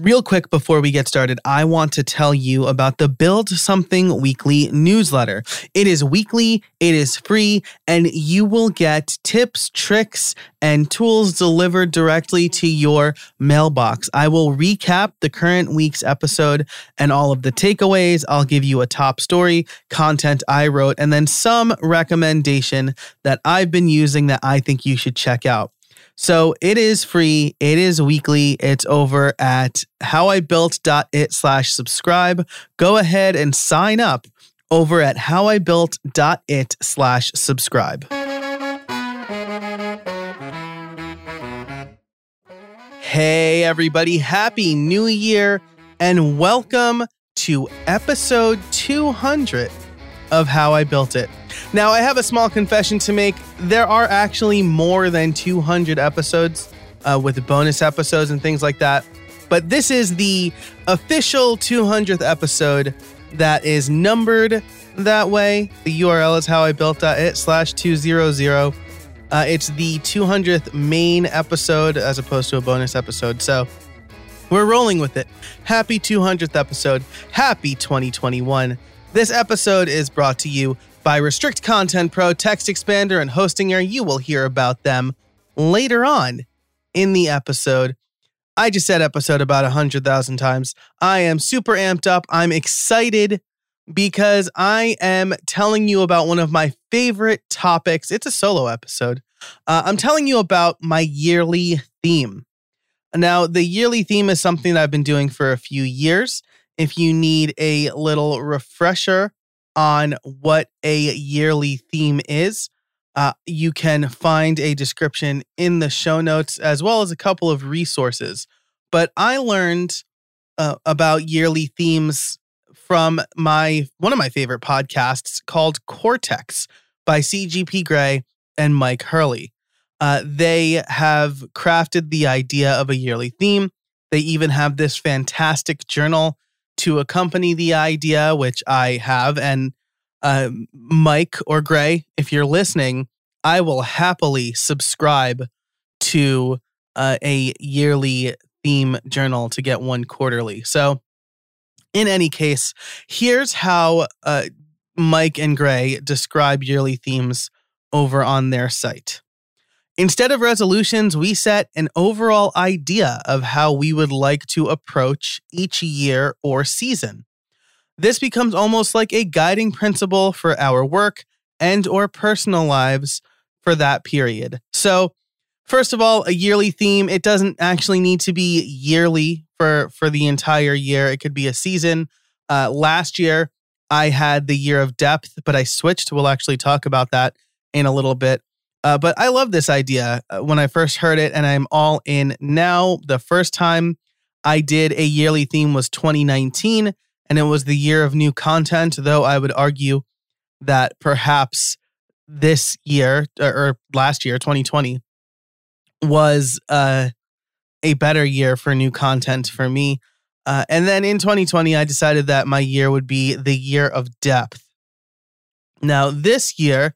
Real quick before we get started, I want to tell you about the Build Something Weekly newsletter. It is weekly, it is free, and you will get tips, tricks, and tools delivered directly to your mailbox. I will recap the current week's episode and all of the takeaways. I'll give you a top story, content I wrote, and then some recommendation that I've been using that I think you should check out. So it is free. It is weekly. It's over at howibuilt.it slash subscribe. Go ahead and sign up over at howibuilt.it slash subscribe. Hey, everybody. Happy New Year and welcome to episode 200 of How I Built It. Now, I have a small confession to make. There are actually more than 200 episodes uh, with bonus episodes and things like that. But this is the official 200th episode that is numbered that way. The URL is howibuilt.it slash 200. Uh, it's the 200th main episode as opposed to a bonus episode. So we're rolling with it. Happy 200th episode. Happy 2021. This episode is brought to you by Restrict Content Pro, Text Expander, and Hostinger. You will hear about them later on in the episode. I just said episode about 100,000 times. I am super amped up. I'm excited because I am telling you about one of my favorite topics. It's a solo episode. Uh, I'm telling you about my yearly theme. Now, the yearly theme is something that I've been doing for a few years if you need a little refresher on what a yearly theme is, uh, you can find a description in the show notes as well as a couple of resources. But I learned uh, about yearly themes from my one of my favorite podcasts called Cortex by CGP Grey and Mike Hurley. Uh, they have crafted the idea of a yearly theme. They even have this fantastic journal to accompany the idea, which I have. And uh, Mike or Grey, if you're listening, I will happily subscribe to uh, a yearly theme journal to get one quarterly. So, in any case, here's how uh, Mike and Grey describe yearly themes over on their site. Instead of resolutions, we set an overall idea of how we would like to approach each year or season. This becomes almost like a guiding principle for our work and or personal lives for that period. So, first of all, a yearly theme, it doesn't actually need to be yearly for for the entire year. It could be a season. Uh, last year, I had the year of depth, but I switched. We'll actually talk about that in a little bit. Uh, but I love this idea uh, when I first heard it, and I'm all in now. The first time I did a yearly theme was 2019, and it was the year of new content, though I would argue that perhaps this year or, or last year, 2020, was uh, a better year for new content for me. Uh, and then in 2020, I decided that my year would be the year of depth. Now, this year,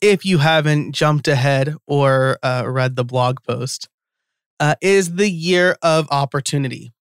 if you haven't jumped ahead or uh, read the blog post, uh, is the year of opportunity.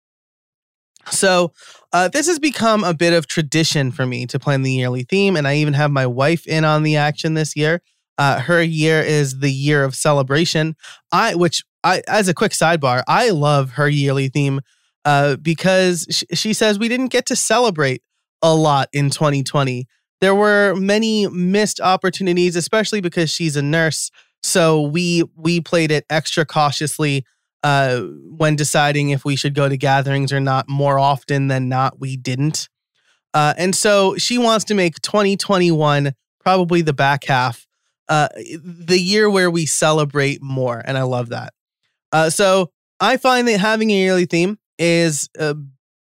So, uh, this has become a bit of tradition for me to plan the yearly theme, and I even have my wife in on the action this year. Uh, her year is the year of celebration. I, which I, as a quick sidebar, I love her yearly theme uh, because sh- she says we didn't get to celebrate a lot in 2020 there were many missed opportunities, especially because she's a nurse. So we we played it extra cautiously uh, when deciding if we should go to gatherings or not. More often than not, we didn't. Uh, and so she wants to make 2021 probably the back half, uh, the year where we celebrate more, and I love that. Uh, so I find that having a yearly theme is uh,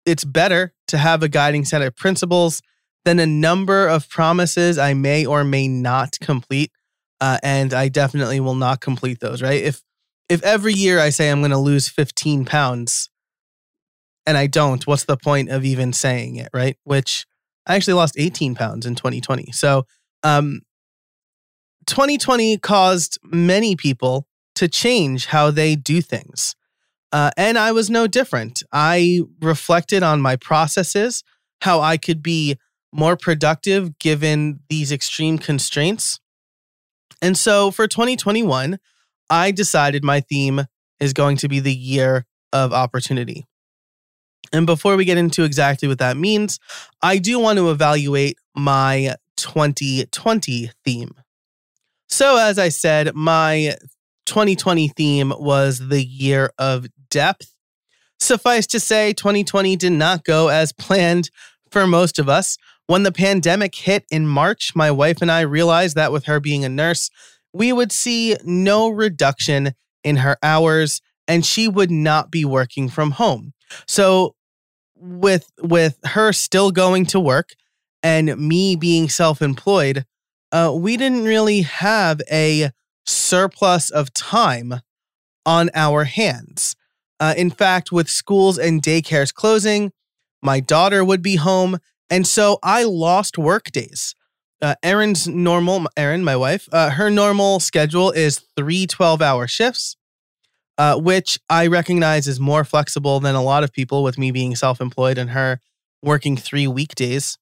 it's better to have a guiding set of principles then a number of promises I may or may not complete. Uh, and I definitely will not complete those, right? If if every year I say I'm going to lose 15 pounds and I don't, what's the point of even saying it, right? Which I actually lost 18 pounds in 2020. So, um, 2020 caused many people to change how they do things. Uh, and I was no different. I reflected on my processes, how I could be more productive given these extreme constraints. And so for 2021, I decided my theme is going to be the year of opportunity. And before we get into exactly what that means, I do want to evaluate my 2020 theme. So, as I said, my 2020 theme was the year of depth. Suffice to say, 2020 did not go as planned for most of us. When the pandemic hit in March, my wife and I realized that with her being a nurse, we would see no reduction in her hours and she would not be working from home. So with with her still going to work and me being self-employed, uh, we didn't really have a surplus of time on our hands. Uh, in fact, with schools and daycares closing, my daughter would be home, and so I lost work days. Uh, Erin's normal, Erin, my wife, uh, her normal schedule is three 12 hour shifts uh, which I recognize is more flexible than a lot of people with me being self employed and her working three weekdays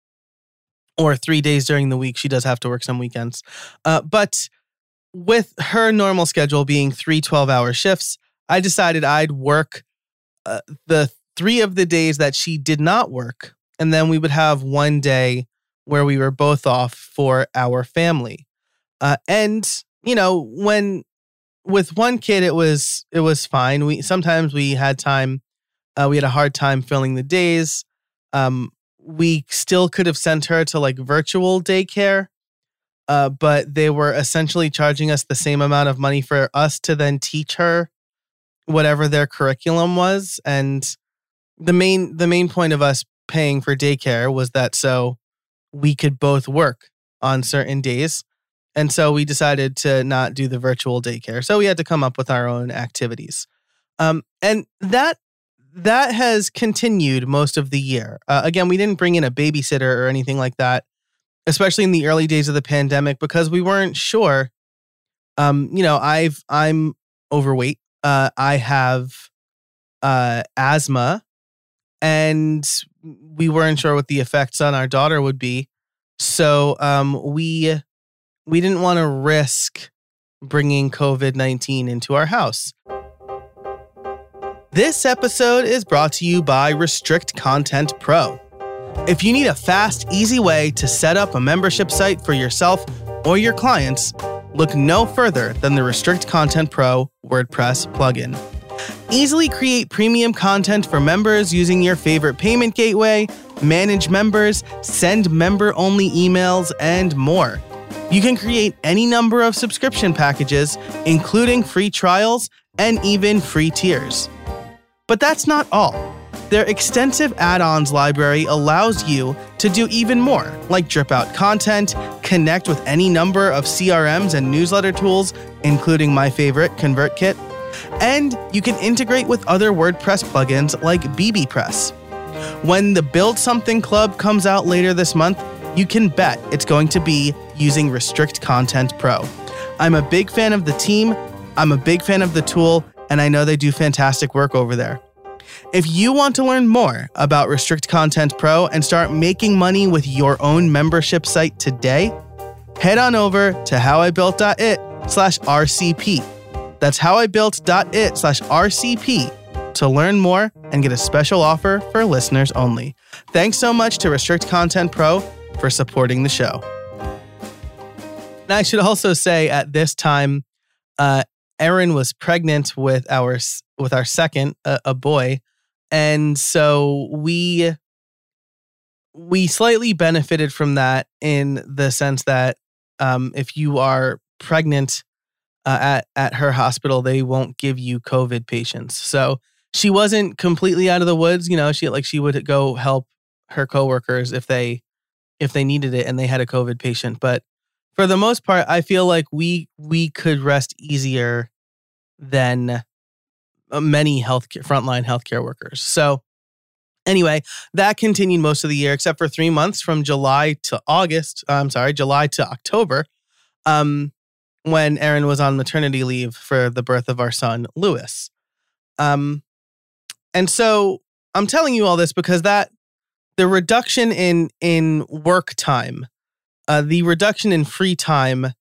or three days during the week. She does have to work some weekends. Uh, but with her normal schedule being three 12 hour shifts, I decided I'd work uh, the three of the days that she did not work. And then we would have one day where we were both off for our family. Uh, and, you know, when with one kid it was it was fine. We sometimes we had time uh, we had a hard time filling the days. Um, we still could have sent her to like virtual daycare uh, but they were essentially charging us the same amount of money for us to then teach her whatever their curriculum was. And the main the main point of us paying for daycare was that so we could both work on certain days and so we decided to not do the virtual daycare. So we had to come up with our own activities. Um, and that that has continued most of the year. Uh, again, we didn't bring in a babysitter or anything like that, especially in the early days of the pandemic, because we weren't sure. Um, you know, I've I'm overweight. Uh, I have uh, asthma, and we weren't sure what the effects on our daughter would be. So um, we we didn't want to risk bringing COVID 19 into our house. This episode is brought to you by Restrict Content Pro. If you need a fast, easy way to set up a membership site for yourself or your clients, look no further than the Restrict Content Pro WordPress plugin. Easily create premium content for members using your favorite payment gateway, manage members, send member only emails, and more. You can create any number of subscription packages, including free trials and even free tiers. But that's not all. Their extensive add ons library allows you to do even more, like drip out content, connect with any number of CRMs and newsletter tools, including my favorite, ConvertKit, and you can integrate with other WordPress plugins like bbPress. When the Build Something Club comes out later this month, you can bet it's going to be using Restrict Content Pro. I'm a big fan of the team, I'm a big fan of the tool, and I know they do fantastic work over there. If you want to learn more about Restrict Content Pro and start making money with your own membership site today, head on over to howibuilt.it slash RCP. That's howibuilt.it slash RCP to learn more and get a special offer for listeners only. Thanks so much to Restrict Content Pro for supporting the show. And I should also say at this time, uh, Erin was pregnant with our with our second, uh, a boy, and so we we slightly benefited from that in the sense that um, if you are pregnant uh, at at her hospital, they won't give you COVID patients. So she wasn't completely out of the woods. You know, she like she would go help her coworkers if they if they needed it and they had a COVID patient. But for the most part, I feel like we we could rest easier than uh, many healthcare frontline healthcare workers. So anyway, that continued most of the year, except for three months from July to August. Uh, I'm sorry, July to October, um, when Erin was on maternity leave for the birth of our son Lewis. Um, And so I'm telling you all this because that the reduction in in work time, uh, the reduction in free time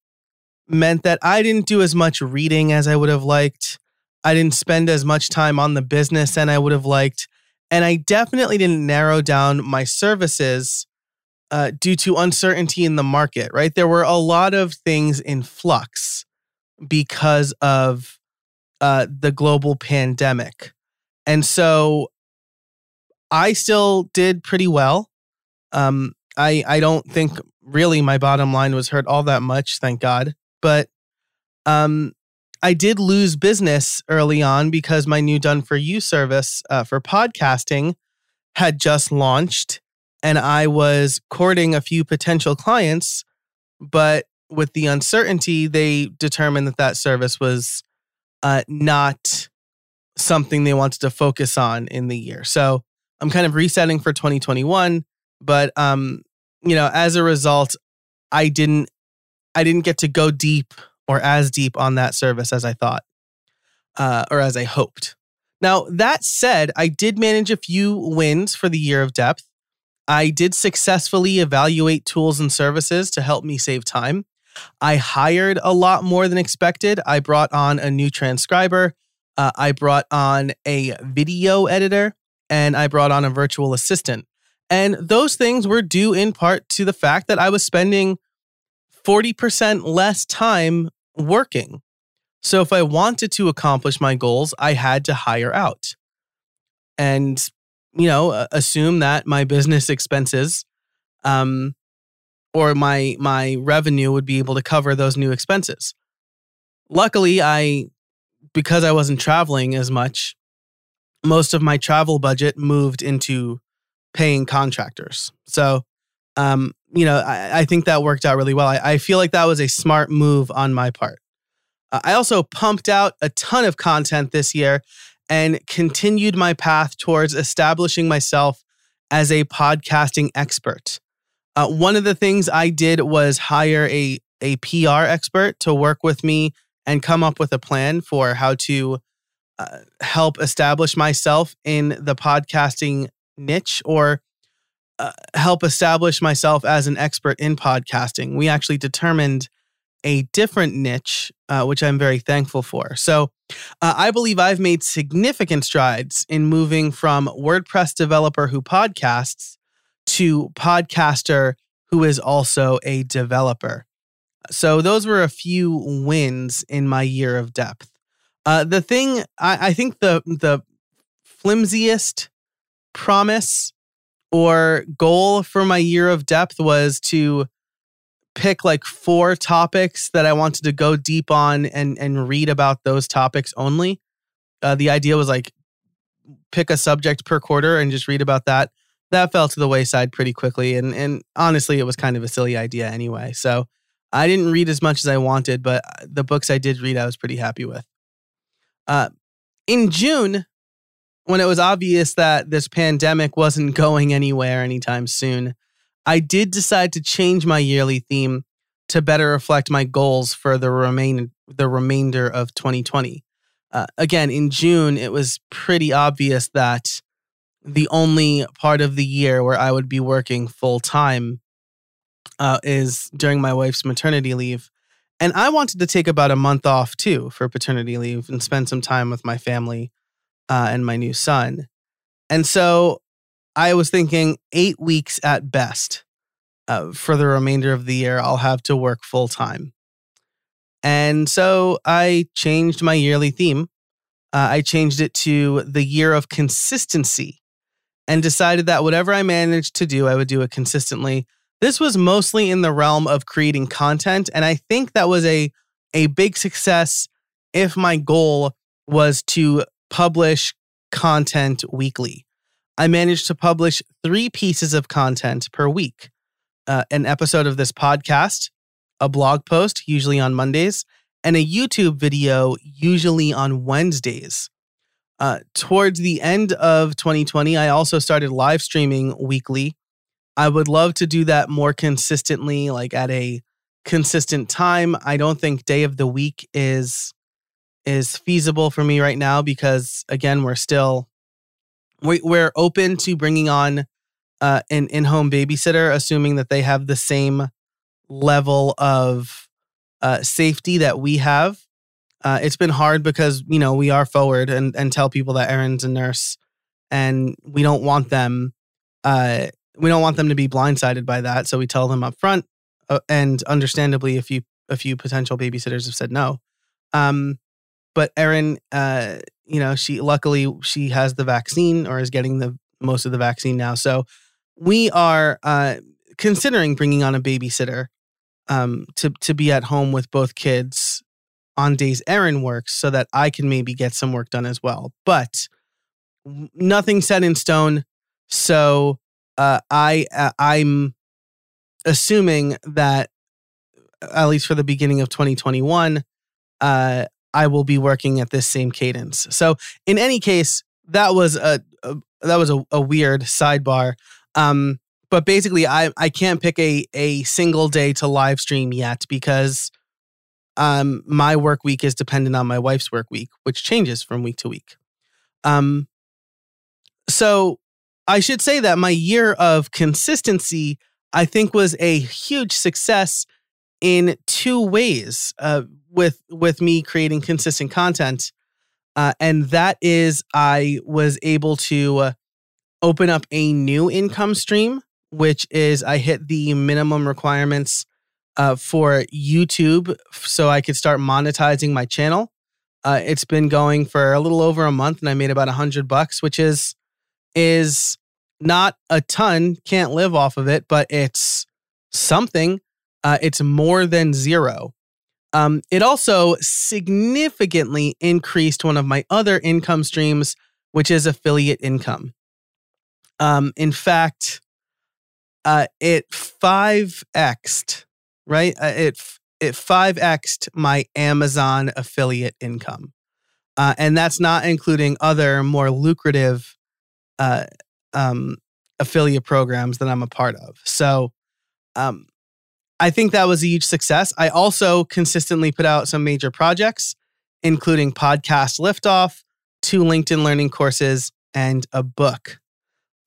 meant that I didn't do as much reading as I would have liked. I didn't spend as much time on the business and I would have liked. And I definitely didn't narrow down my services uh, due to uncertainty in the market, right? There were a lot of things in flux because of uh, the global pandemic. And so I still did pretty well. Um, I I don't think really my bottom line was hurt all that much, thank God. But um, I did lose business early on because my new Done for You service uh, for podcasting had just launched, and I was courting a few potential clients, but with the uncertainty, they determined that that service was uh, not something they wanted to focus on in the year. So I'm kind of resetting for 2021, but um, you know, as a result, I didn't I didn't get to go deep or as deep on that service as I thought, uh, or as I hoped. Now that said, I did manage a few wins for the year of depth. I did successfully evaluate tools and services to help me save time. I hired a lot more than expected. I brought on a new transcriber. Uh, I brought on a video editor and I brought on a virtual assistant. And those things were due in part to the fact that I was spending 40% less time working. So if I wanted to accomplish my goals, I had to hire out and, you know, assume that my business expenses um, or my my revenue would be able to cover those new expenses. Luckily, I because I wasn't traveling as much, most of my travel budget moved into paying contractors. So, um, you know, I, I, think that worked out really well. I, I, feel like that was a smart move on my part. Uh, I also pumped out a ton of content this year and continued my path towards establishing myself as a podcasting expert. Uh, one of the things I did was hire a, a PR expert to work with me and come up with a plan for how to uh, help establish myself in the podcasting niche or uh, help establish myself as an expert in podcasting. We actually determined a different niche, uh, which I'm very thankful for. So uh, I believe I've made significant strides in moving from WordPress developer who podcasts to podcaster who is also a developer. So those were a few wins in my year of depth. Uh, the thing I, I think the the flimsiest promise or goal for my year of depth was to pick like four topics that I wanted to go deep on and and read about those topics only. Uh, the idea was like pick a subject per quarter and just read about that. That fell to the wayside pretty quickly, and and honestly, it was kind of a silly idea anyway. So I didn't read as much as I wanted, but uh, the books I did read, I was pretty happy with. Uh, in June, when it was obvious that this pandemic wasn't going anywhere anytime soon, I did decide to change my yearly theme to better reflect my goals for the remain the remainder of 2020. Uh, again, in June, it was pretty obvious that the only part of the year where I would be working full time uh, is during my wife's maternity leave. And I wanted to take about a month off too for paternity leave and spend some time with my family uh, and my new son. And so I was thinking eight weeks at best uh, for the remainder of the year, I'll have to work full time. And so I changed my yearly theme. Uh, I changed it to the year of consistency and decided that whatever I managed to do, I would do it consistently this was mostly in the realm of creating content. And I think that was a, a big success if my goal was to publish content weekly. I managed to publish three pieces of content per week uh, an episode of this podcast, a blog post, usually on Mondays, and a YouTube video, usually on Wednesdays. Uh, towards the end of 2020, I also started live streaming weekly I would love to do that more consistently, like at a consistent time. I don't think day of the week is is feasible for me right now because again, we're still we, we're open to bringing on uh, an in-home babysitter, assuming that they have the same level of uh, safety that we have. Uh, it's been hard because you know we are forward and and tell people that Erin's a nurse, and we don't want them. Uh, we don't want them to be blindsided by that, so we tell them up front. Uh, and understandably, a few a few potential babysitters have said no. Um, but Erin, uh, you know, she luckily she has the vaccine or is getting the most of the vaccine now, so we are uh, considering bringing on a babysitter um, to to be at home with both kids on days Erin works, so that I can maybe get some work done as well. But nothing set in stone. So uh, I uh, I'm assuming that at least for the beginning of 2021, uh, I will be working at this same cadence. So in any case, that was a, a that was a, a weird sidebar. Um, but basically, I I can't pick a a single day to live stream yet because um my work week is dependent on my wife's work week, which changes from week to week. Um, so I should say that my year of consistency, I think, was a huge success in two ways. Uh, with with me creating consistent content, uh, and that is I was able to uh, open up a new income stream, which is I hit the minimum requirements uh, for YouTube so I could start monetizing my channel. Uh, it's been going for a little over a month, and I made about a hundred bucks, which is is not a ton. Can't live off of it, but it's something. Uh, it's more than zero. Um, it also significantly increased one of my other income streams, which is affiliate income. Um, in fact, uh, it 5x'd, right? Uh, it it 5x'd my Amazon affiliate income. Uh, and that's not including other more lucrative uh, um, affiliate programs that I'm a part of. So um, I think that was a huge success. I also consistently put out some major projects, including podcast liftoff, two LinkedIn learning courses, and a book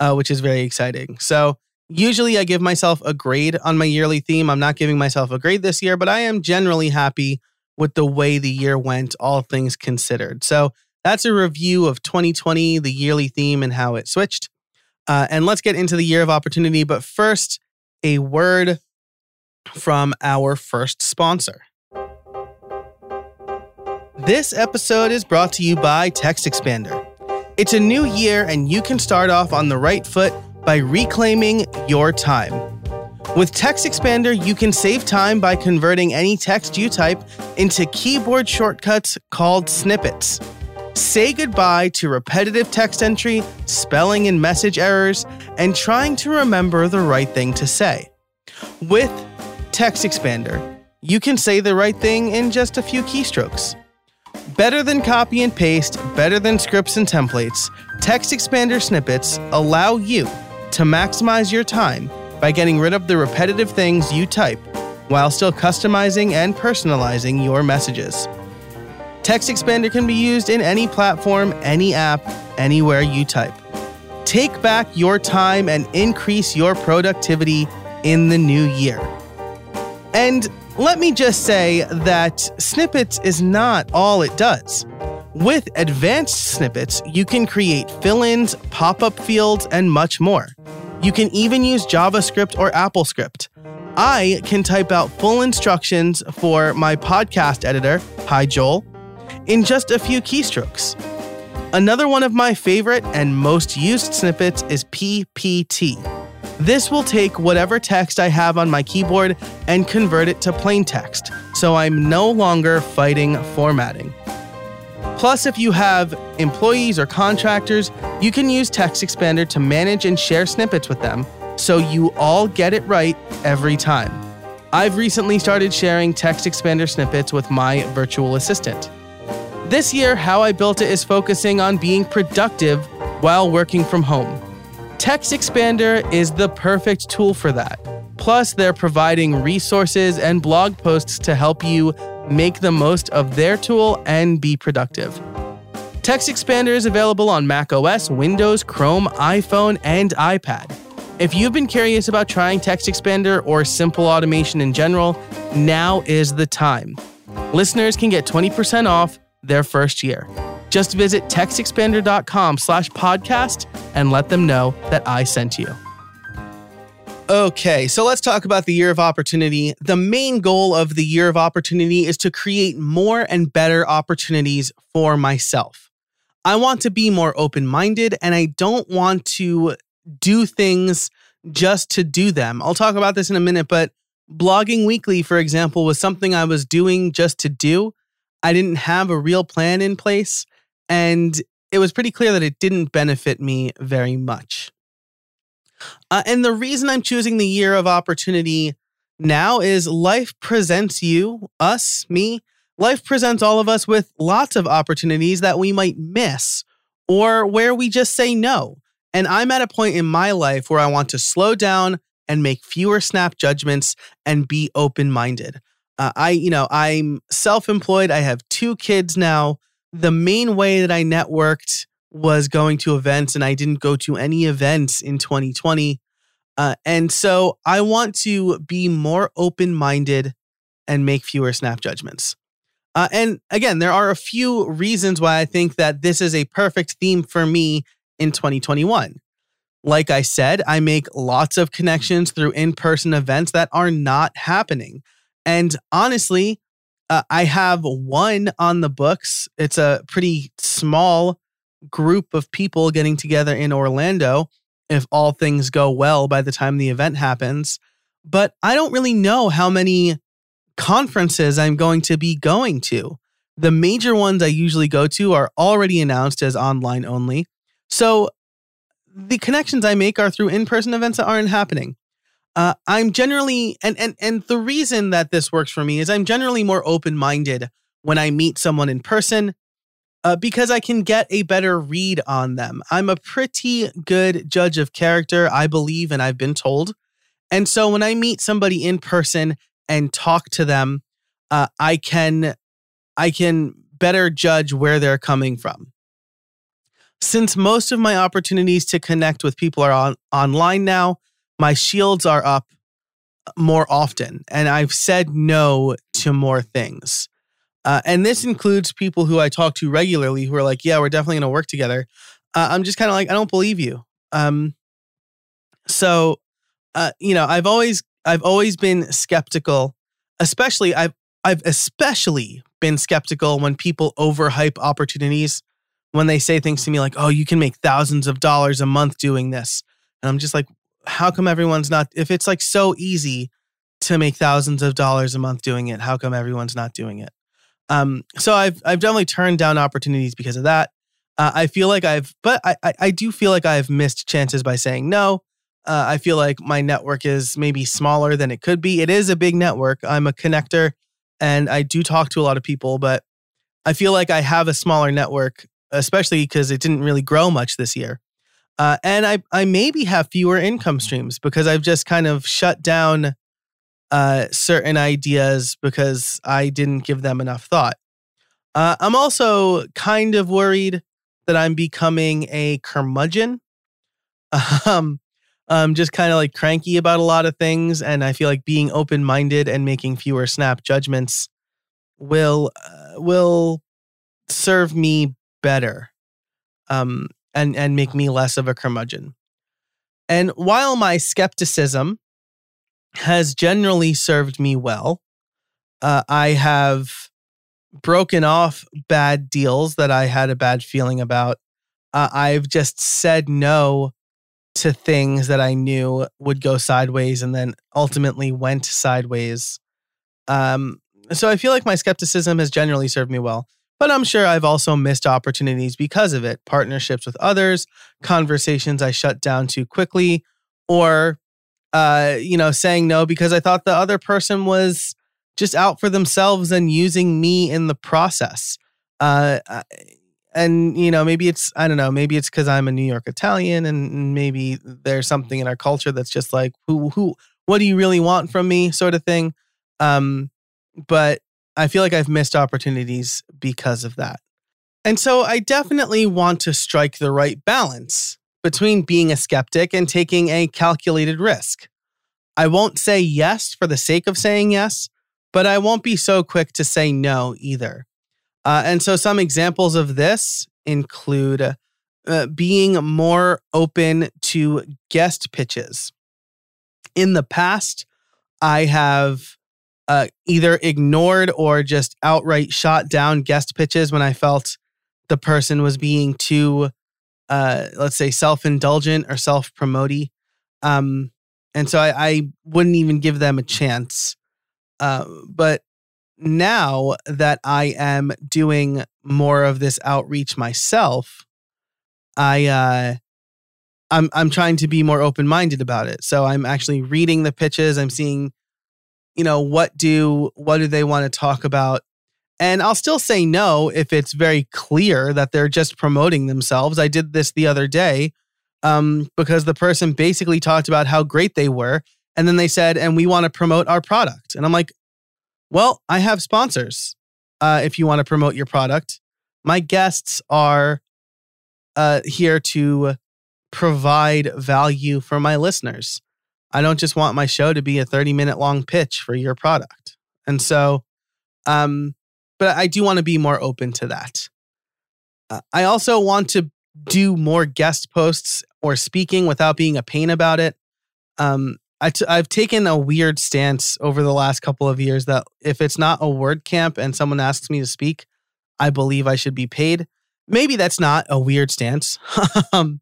uh, which is very exciting. So usually I give myself a grade on my yearly theme. I'm not giving myself a grade this year, but I am generally happy with the way the year went, all things considered. So that's a review of 2020, the yearly theme, and how it switched. Uh, and let's get into the year of opportunity. But first, a word from our first sponsor. This episode is brought to you by Text Expander. It's a new year, and you can start off on the right foot by reclaiming your time. With Text Expander, you can save time by converting any text you type into keyboard shortcuts called snippets. Say goodbye to repetitive text entry, spelling and message errors, and trying to remember the right thing to say. With Text Expander, you can say the right thing in just a few keystrokes. Better than copy and paste, better than scripts and templates, text expander snippets allow you to maximize your time by getting rid of the repetitive things you type while still customizing and personalizing your messages. Text Expander can be used in any platform, any app, anywhere you type. Take back your time and increase your productivity in the new year. And let me just say that snippets is not all it does. With advanced snippets, you can create fill ins, pop up fields, and much more. You can even use JavaScript or AppleScript. I can type out full instructions for my podcast editor, Hi Joel, in just a few keystrokes. Another one of my favorite and most used snippets is PPT. This will take whatever text I have on my keyboard and convert it to plain text, so I'm no longer fighting formatting. Plus, if you have employees or contractors, you can use Text Expander to manage and share snippets with them so you all get it right every time. I've recently started sharing Text Expander snippets with my virtual assistant. This year, How I Built It is focusing on being productive while working from home. Text Expander is the perfect tool for that. Plus, they're providing resources and blog posts to help you make the most of their tool and be productive. Text Expander is available on Mac OS, Windows, Chrome, iPhone, and iPad. If you've been curious about trying Text Expander or simple automation in general, now is the time. Listeners can get 20% off their first year. Just visit textexpander.com slash podcast and let them know that I sent you. Okay, so let's talk about the year of opportunity. The main goal of the year of opportunity is to create more and better opportunities for myself. I want to be more open minded and I don't want to do things just to do them. I'll talk about this in a minute, but blogging weekly, for example, was something I was doing just to do. I didn't have a real plan in place, and it was pretty clear that it didn't benefit me very much. Uh, and the reason I'm choosing the year of opportunity now is life presents you, us, me, life presents all of us with lots of opportunities that we might miss or where we just say no. And I'm at a point in my life where I want to slow down and make fewer snap judgments and be open minded. Uh, I, you know, I'm self employed. I have two kids now. The main way that I networked was going to events, and I didn't go to any events in 2020. Uh, and so I want to be more open minded and make fewer snap judgments. Uh, and again, there are a few reasons why I think that this is a perfect theme for me in 2021. Like I said, I make lots of connections through in person events that are not happening. And honestly, uh, I have one on the books. It's a pretty small group of people getting together in Orlando if all things go well by the time the event happens. But I don't really know how many conferences I'm going to be going to. The major ones I usually go to are already announced as online only. So the connections I make are through in-person events that aren't happening. Uh, I'm generally and and and the reason that this works for me is I'm generally more open-minded when I meet someone in person uh, because I can get a better read on them. I'm a pretty good judge of character, I believe, and I've been told. And so when I meet somebody in person and talk to them, uh, I can I can better judge where they're coming from since most of my opportunities to connect with people are on, online now, my shields are up more often, and I've said no to more things. Uh, and this includes people who I talk to regularly who are like, yeah, we're definitely going to work together. Uh, I'm just kind of like, I don't believe you. Um, so, uh, you know, I've always, I've always been skeptical, especially I've, I've especially been skeptical when people overhype opportunities when they say things to me like, oh, you can make thousands of dollars a month doing this. And I'm just like, how come everyone's not, if it's like so easy to make thousands of dollars a month doing it, how come everyone's not doing it? Um, so I've, I've definitely turned down opportunities because of that. Uh, I feel like I've, but I, I, I, do feel like I've missed chances by saying no. Uh, I feel like my network is maybe smaller than it could be. It is a big network. I'm a connector and I do talk to a lot of people, but I feel like I have a smaller network especially because it didn't really grow much this year. Uh, and I, I maybe have fewer income streams because I've just kind of shut down uh, certain ideas because I didn't give them enough thought. Uh, I'm also kind of worried that I'm becoming a curmudgeon. Um, I'm just kind of like cranky about a lot of things, and I feel like being open minded and making fewer snap judgments will uh, will serve me better um, and, and make me less of a curmudgeon. And while my skepticism has generally served me well, uh, I have broken off bad deals that I had a bad feeling about. Uh, I've just said no to things that I knew would go sideways and then ultimately went sideways. Um, so I feel like my skepticism has generally served me well. But I'm sure I've also missed opportunities because of it. Partnerships with others, conversations I shut down too quickly, or, uh, you know, saying no because I thought the other person was just out for themselves and using me in the process. Uh, and you know maybe it's i don't know maybe it's because i'm a new york italian and maybe there's something in our culture that's just like who who what do you really want from me? sort of thing. Um but I feel like I've missed opportunities because of that. And so I definitely want to strike the right balance between being a skeptic and taking a calculated risk. I won't say yes for the sake of saying yes, but I won't be so quick to say no either. Uh, and so some examples of this include uh, being more open to guest pitches. In the past, I have uh, either ignored or just outright shot down guest pitches when I felt the person was being too, uh, let's say, self indulgent or self promoty. Um, and so I, I, wouldn't even give them a chance. Uh, but now that I am doing more of this outreach myself, I uh, I'm I'm trying to be more open minded about it. So I'm actually reading the pitches. I'm seeing, you know, what do what do they want to talk about, and I'll still say no if it's very clear that they're just promoting themselves. I did this the other day um, because the person basically talked about how great they were, and then they said, "And we want to promote our product." And I'm like, "Well, I have sponsors. Uh, if you want to promote your product, my guests are." uh, here to provide value for my listeners. I don't just want my show to be a 30 minute long pitch for your product. And so, um, but I do want to be more open to that. Uh, I also want to do more guest posts or speaking without being a pain about it. Um, i t- I've taken a weird stance over the last couple of years that if it's not a WordCamp and someone asks me to speak, I believe I should be paid maybe that's not a weird stance. Um,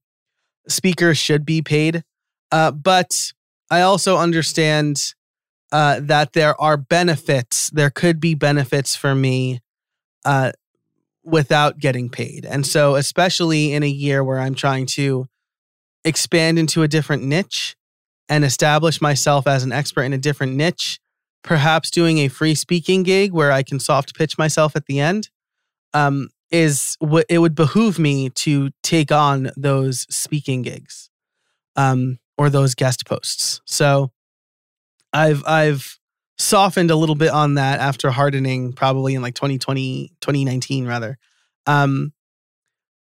speakers should be paid, uh, but I also understand uh, that there are benefits. There could be benefits for me uh, without getting paid, and so especially in a year where I'm trying to expand into a different niche and establish myself as an expert in a different niche. Perhaps doing a free speaking gig where I can soft pitch myself at the end. Um, is what it would behoove me to take on those speaking gigs um, or those guest posts. So I've I've softened a little bit on that after hardening probably in like 2020 2019 rather. Um,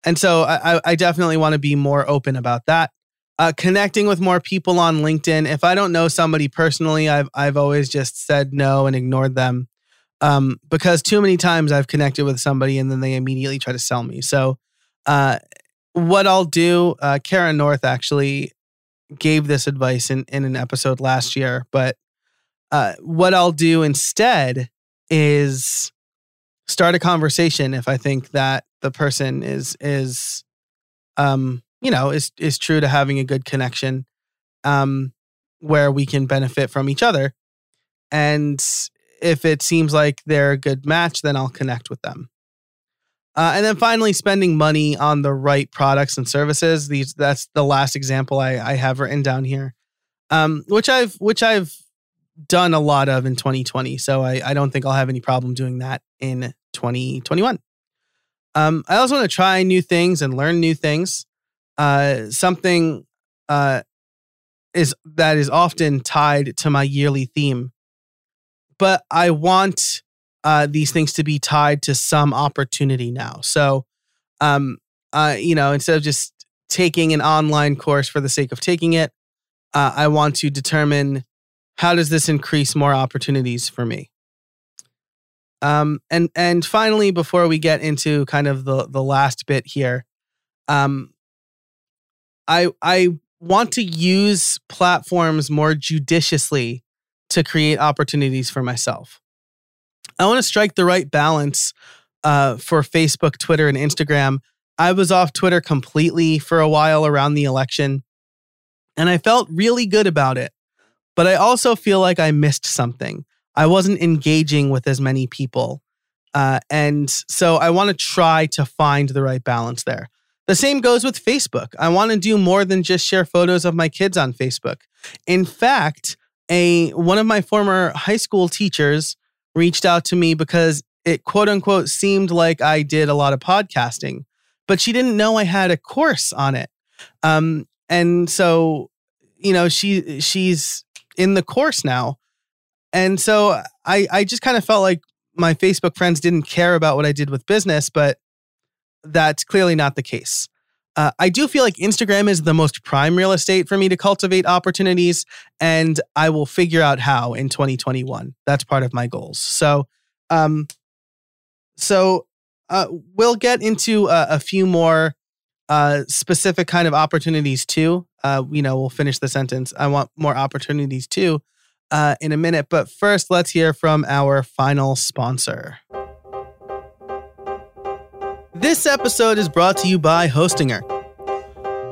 and so I, I definitely want to be more open about that. Uh, connecting with more people on LinkedIn. If I don't know somebody personally, I've I've always just said no and ignored them um, because too many times I've connected with somebody and then they immediately try to sell me. So, uh, what I'll do, uh, Cara North actually gave this advice in, in an episode last year, but uh, what I'll do instead is start a conversation if I think that the person is is um you know is is true to having a good connection um where we can benefit from each other and if it seems like they're a good match, then I'll connect with them. Uh, and then finally, spending money on the right products and services. These that's the last example I, I have written down here, um, which I've which I've done a lot of in 2020. So I, I don't think I'll have any problem doing that in 2021. Um, I also want to try new things and learn new things. Uh, something uh, is that is often tied to my yearly theme but I want uh, these things to be tied to some opportunity now. So, um, uh, you know, instead of just taking an online course for the sake of taking it, uh, I want to determine how does this increase more opportunities for me. Um, and and finally, before we get into kind of the the last bit here, um, I I want to use platforms more judiciously to create opportunities for myself. I want to strike the right balance uh, for Facebook, Twitter, and Instagram. I was off Twitter completely for a while around the election, and I felt really good about it. But I also feel like I missed something. I wasn't engaging with as many people. Uh, and so I want to try to find the right balance there. The same goes with Facebook. I want to do more than just share photos of my kids on Facebook. In fact, a one of my former high school teachers reached out to me because it quote unquote seemed like I did a lot of podcasting, but she didn't know I had a course on it. Um, and so, you know, she she's in the course now. And so I I just kind of felt like my Facebook friends didn't care about what I did with business, but that's clearly not the case. Uh, I do feel like Instagram is the most prime real estate for me to cultivate opportunities, and I will figure out how in 2021. That's part of my goals. So, um, so uh, we'll get into a, a few more uh, specific kind of opportunities too. Uh, you know, we'll finish the sentence. I want more opportunities too uh, in a minute, but first, let's hear from our final sponsor. This episode is brought to you by Hostinger.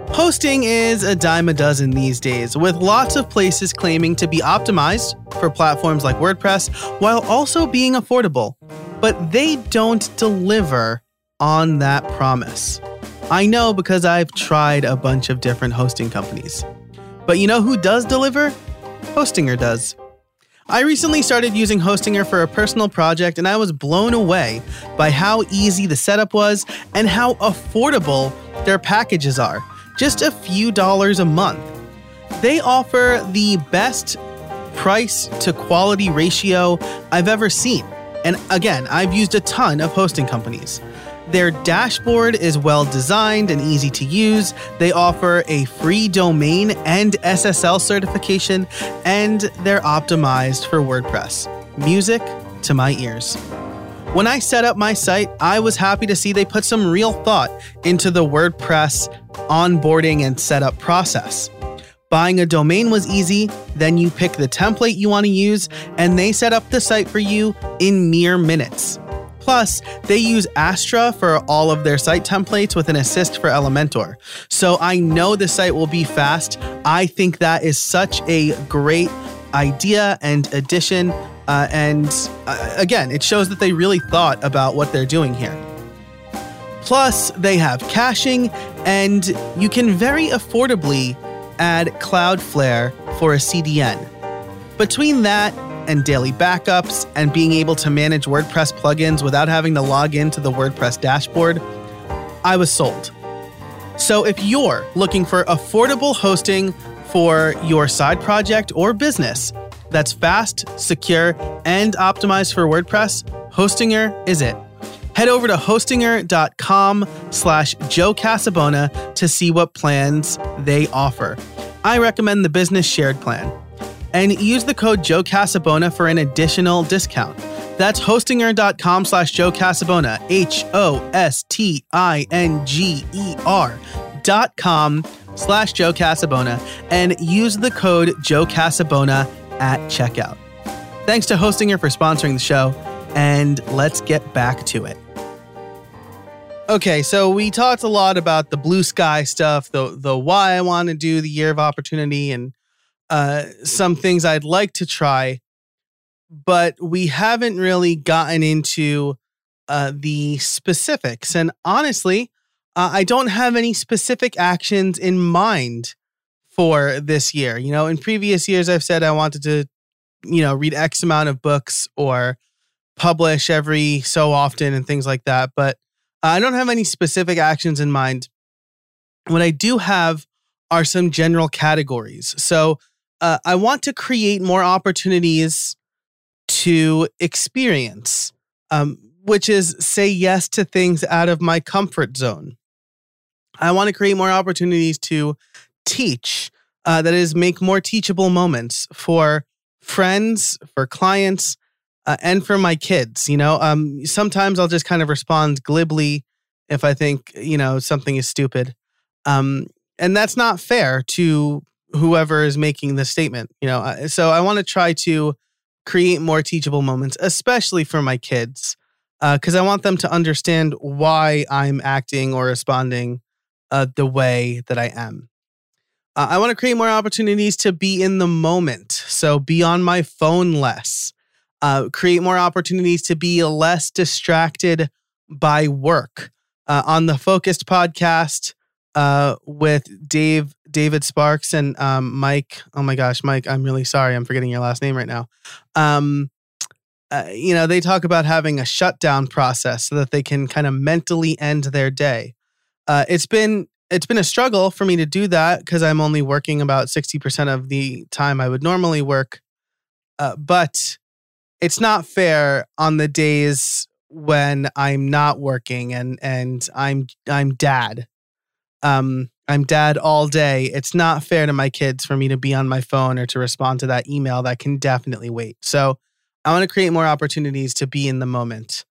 Hosting is a dime a dozen these days, with lots of places claiming to be optimized for platforms like WordPress while also being affordable. But they don't deliver on that promise. I know because I've tried a bunch of different hosting companies. But you know who does deliver? Hostinger does. I recently started using Hostinger for a personal project and I was blown away by how easy the setup was and how affordable their packages are. Just a few dollars a month. They offer the best price to quality ratio I've ever seen. And again, I've used a ton of hosting companies. Their dashboard is well designed and easy to use. They offer a free domain and SSL certification, and they're optimized for WordPress. Music to my ears. When I set up my site, I was happy to see they put some real thought into the WordPress onboarding and setup process. Buying a domain was easy, then you pick the template you want to use, and they set up the site for you in mere minutes. Plus, they use Astra for all of their site templates with an assist for Elementor. So I know the site will be fast. I think that is such a great idea and addition. Uh, and uh, again, it shows that they really thought about what they're doing here. Plus, they have caching, and you can very affordably add Cloudflare for a CDN. Between that and daily backups and being able to manage WordPress plugins without having to log into the WordPress dashboard, I was sold. So if you're looking for affordable hosting for your side project or business that's fast, secure, and optimized for WordPress, Hostinger is it. Head over to hostinger.com slash Joe Casabona to see what plans they offer. I recommend the business shared plan and use the code Joe Casabona for an additional discount. That's hostinger.com slash Joe Casabona, H O S T I N G E R dot com slash Joe Casabona, and use the code Joe Casabona at checkout. Thanks to Hostinger for sponsoring the show, and let's get back to it. Okay, so we talked a lot about the blue sky stuff, the the why I want to do the year of opportunity and uh, some things I'd like to try, but we haven't really gotten into uh, the specifics. And honestly, uh, I don't have any specific actions in mind for this year. You know, in previous years, I've said I wanted to, you know, read X amount of books or publish every so often and things like that. But I don't have any specific actions in mind. What I do have are some general categories. So uh, I want to create more opportunities to experience, um, which is say yes to things out of my comfort zone. I want to create more opportunities to teach, uh, that is, make more teachable moments for friends, for clients, uh, and for my kids. You know, um, sometimes I'll just kind of respond glibly if I think, you know, something is stupid. Um, and that's not fair to whoever is making the statement you know so i want to try to create more teachable moments especially for my kids because uh, i want them to understand why i'm acting or responding uh, the way that i am. Uh, i want to create more opportunities to be in the moment so be on my phone less uh, create more opportunities to be less distracted by work uh, on the focused podcast uh, with Dave David Sparks and um, Mike. Oh my gosh, Mike, I'm really sorry. I'm forgetting your last name right now. Um, uh, you know, they talk about having a shutdown process so that they can kind of mentally end their day. Uh, it's been it's been a struggle for me to do that because I'm only working about 60% of the time I would normally work. Uh, but it's not fair on the days when I'm not working and and I'm I'm dad. Um I'm dad all day. It's not fair to my kids for me to be on my phone or to respond to that email that can definitely wait. So I want to create more opportunities to be in the moment.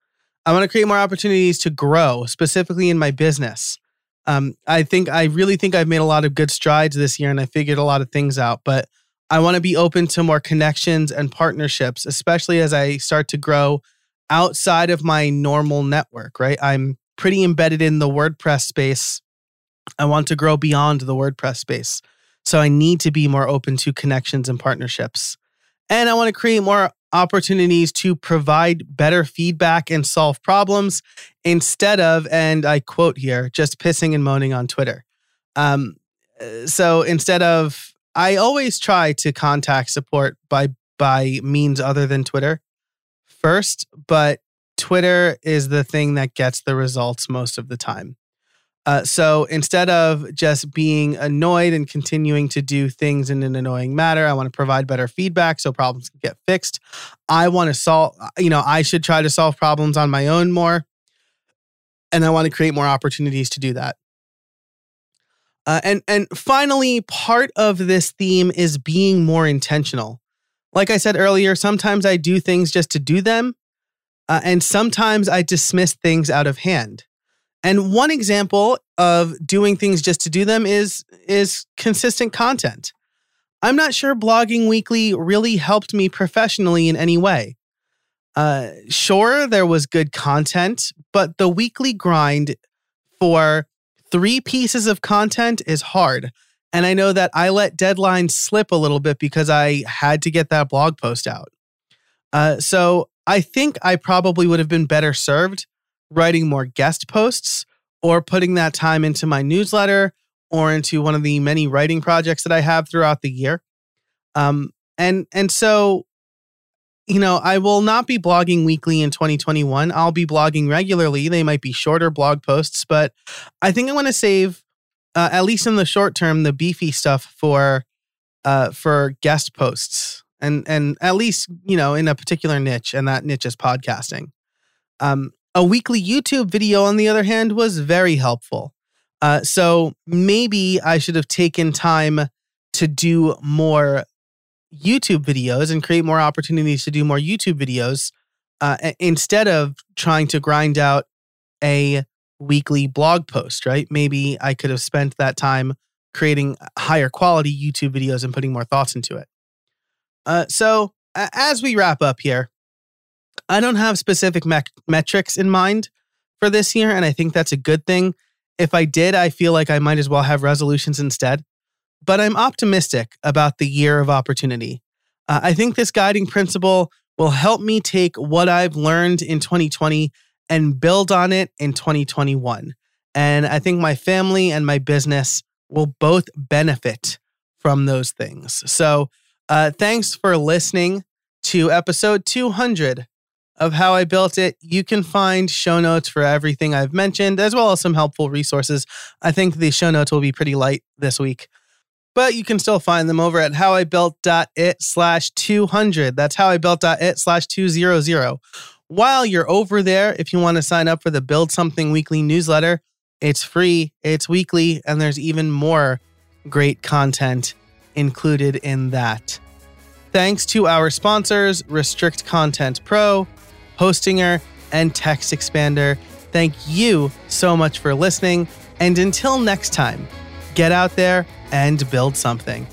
I want to create more opportunities to grow, specifically in my business. Um, I think I really think I've made a lot of good strides this year and I figured a lot of things out, but I want to be open to more connections and partnerships, especially as I start to grow outside of my normal network, right? I'm pretty embedded in the WordPress space. I want to grow beyond the WordPress space. So I need to be more open to connections and partnerships. And I want to create more opportunities to provide better feedback and solve problems instead of, and I quote here, just pissing and moaning on Twitter. Um, so instead of, I always try to contact support by by means other than Twitter first, but Twitter is the thing that gets the results most of the time. Uh, so instead of just being annoyed and continuing to do things in an annoying manner, I want to provide better feedback so problems can get fixed. I want to solve, you know, I should try to solve problems on my own more. And I want to create more opportunities to do that. Uh, and and finally, part of this theme is being more intentional. Like I said earlier, sometimes I do things just to do them, uh, and sometimes I dismiss things out of hand. And one example of doing things just to do them is is consistent content. I'm not sure blogging weekly really helped me professionally in any way. Uh, sure, there was good content, but the weekly grind for three pieces of content is hard. And I know that I let deadlines slip a little bit because I had to get that blog post out. Uh, so I think I probably would have been better served writing more guest posts or putting that time into my newsletter or into one of the many writing projects that I have throughout the year. Um, and and so, you know, I will not be blogging weekly in 2021. I'll be blogging regularly. They might be shorter blog posts, but I think I want to save uh, at least in the short term, the beefy stuff for uh, for guest posts, and and at least you know in a particular niche, and that niche is podcasting. Um, a weekly YouTube video, on the other hand, was very helpful. Uh, so maybe I should have taken time to do more YouTube videos and create more opportunities to do more YouTube videos uh, instead of trying to grind out a weekly blog post, right? Maybe I could have spent that time creating higher quality YouTube videos and putting more thoughts into it. Uh, so, as we wrap up here, I don't have specific me- metrics in mind for this year, and I think that's a good thing. If I did, I feel like I might as well have resolutions instead. But I'm optimistic about the year of opportunity. Uh, I think this guiding principle will help me take what I've learned in 2020 and build on it in 2021. And I think my family and my business will both benefit from those things. So, uh, thanks for listening to episode 200 of How I Built It. You can find show notes for everything I've mentioned, as well as some helpful resources. I think the show notes will be pretty light this week, but you can still find them over at howibuilt.it slash 200. That's howibuilt.it slash 200. While you're over there, if you want to sign up for the Build Something Weekly newsletter, it's free, it's weekly, and there's even more great content included in that. Thanks to our sponsors, Restrict Content Pro, Hostinger, and TextExpander. Thank you so much for listening. And until next time, get out there and build something.